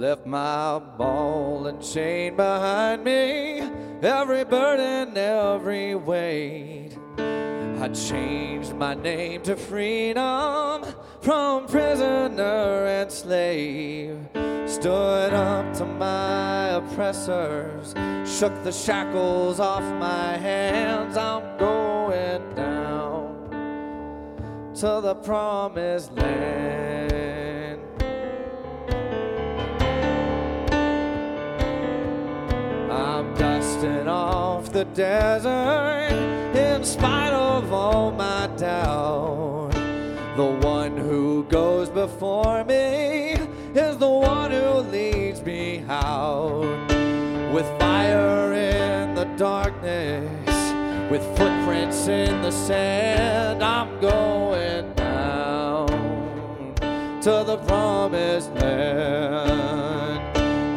left my ball and chain behind me, every burden, every weight. I changed my name to freedom from prisoner and slave. Stood up to my oppressors, shook the shackles off my hands. I'm going down to the promised land. I'm dusting off the desert in spite of all my doubt. The one who goes before me With fire in the darkness, with footprints in the sand, I'm going down to the promised land.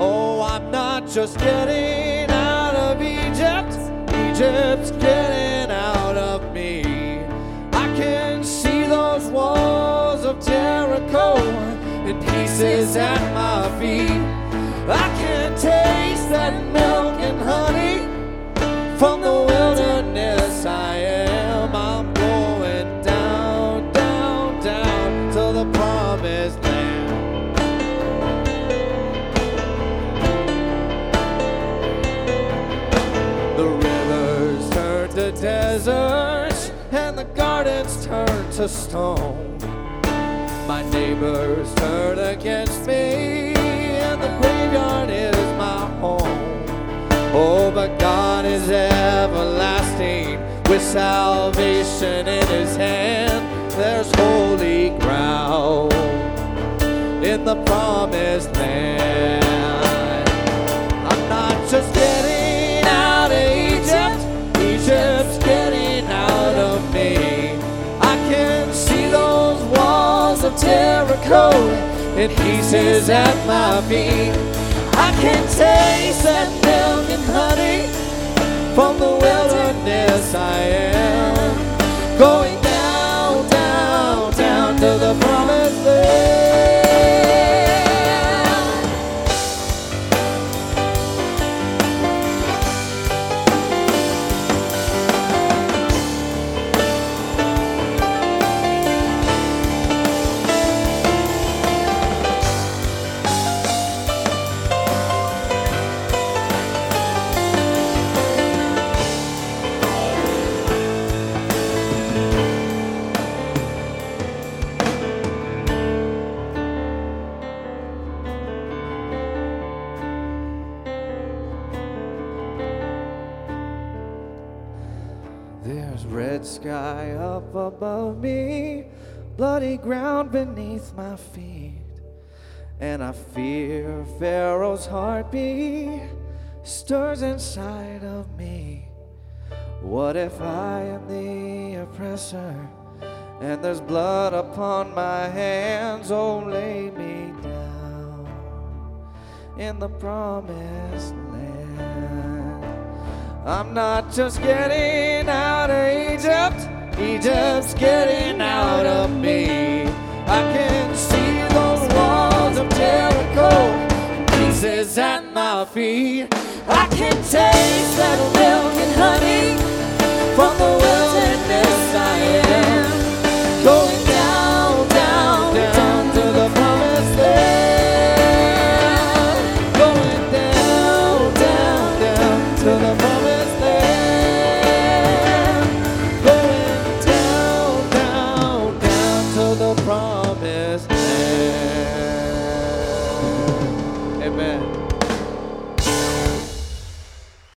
Oh, I'm not just getting out of Egypt, Egypt's getting out of me. I can see those walls of Jericho in pieces at my feet. I can taste that milk and honey from the wilderness. I am. I'm going down, down, down to the promised land. The rivers turn to deserts and the gardens turn to stone. My neighbors turn against me and the salvation in his hand. There's holy ground in the promised land. I'm not just getting out of Egypt, Egypt's getting out of me. I can see those walls of Jericho in pieces at my feet. I can taste that milk and honey from the wilderness. I am going Red sky up above me, bloody ground beneath my feet. And I fear Pharaoh's heartbeat stirs inside of me. What if I am the oppressor and there's blood upon my hands? Oh, lay me down in the promised land. I'm not just getting out Egypt's getting out of me. I can see those walls of Jericho, pieces at my feet. I can taste that milk and honey from the promise.